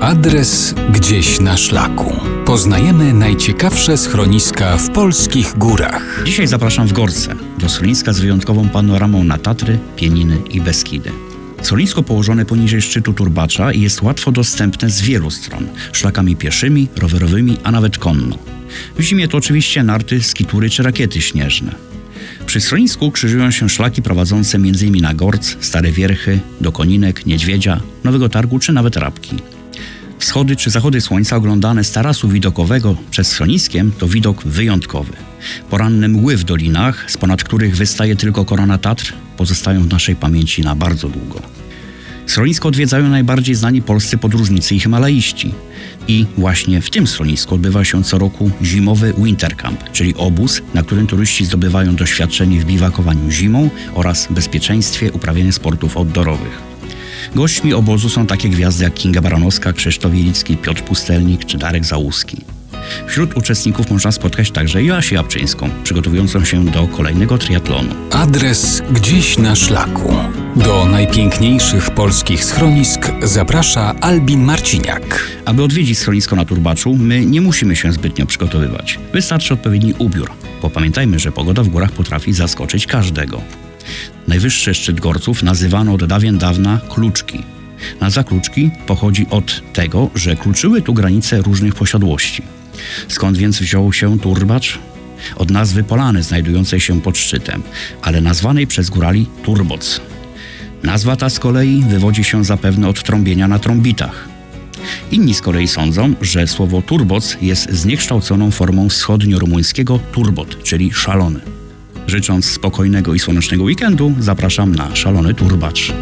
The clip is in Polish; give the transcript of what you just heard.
Adres gdzieś na szlaku. Poznajemy najciekawsze schroniska w polskich górach. Dzisiaj zapraszam w Gorce, do schroniska z wyjątkową panoramą na Tatry, Pieniny i Beskidy. Schronisko położone poniżej szczytu Turbacza i jest łatwo dostępne z wielu stron, szlakami pieszymi, rowerowymi, a nawet konno. W zimie to oczywiście narty, skitury czy rakiety śnieżne. Przy schronisku krzyżują się szlaki prowadzące m.in. na Gorc, Stare Wierchy, do Koninek, Niedźwiedzia, Nowego Targu czy nawet Rabki. Wschody czy zachody słońca oglądane z tarasu widokowego przez schroniskiem to widok wyjątkowy. Poranne mgły w dolinach, z ponad których wystaje tylko korona Tatr, pozostają w naszej pamięci na bardzo długo. Schronisko odwiedzają najbardziej znani polscy podróżnicy i himalaiści. I właśnie w tym schronisku odbywa się co roku zimowy Winter Camp, czyli obóz, na którym turyści zdobywają doświadczenie w biwakowaniu zimą oraz bezpieczeństwie uprawiania sportów outdoorowych. Gośćmi obozu są takie gwiazdy jak Kinga Baranowska, Krzysztof Wielicki, Piotr Pustelnik czy Darek Załuski. Wśród uczestników można spotkać także Joasię Jabczyńską, przygotowującą się do kolejnego triatlonu. Adres gdzieś na szlaku. Do najpiękniejszych polskich schronisk zaprasza Albin Marciniak. Aby odwiedzić schronisko na Turbaczu, my nie musimy się zbytnio przygotowywać. Wystarczy odpowiedni ubiór, bo pamiętajmy, że pogoda w górach potrafi zaskoczyć każdego. Najwyższy szczyt Gorców nazywano od dawien dawna Kluczki. Nazwa Kluczki pochodzi od tego, że kluczyły tu granice różnych posiadłości. Skąd więc wziął się Turbacz? Od nazwy polany znajdującej się pod szczytem, ale nazwanej przez górali Turboc. Nazwa ta z kolei wywodzi się zapewne od trąbienia na trąbitach. Inni z kolei sądzą, że słowo turboc jest zniekształconą formą wschodnio-rumuńskiego turbot, czyli szalony. Życząc spokojnego i słonecznego weekendu, zapraszam na szalony turbacz.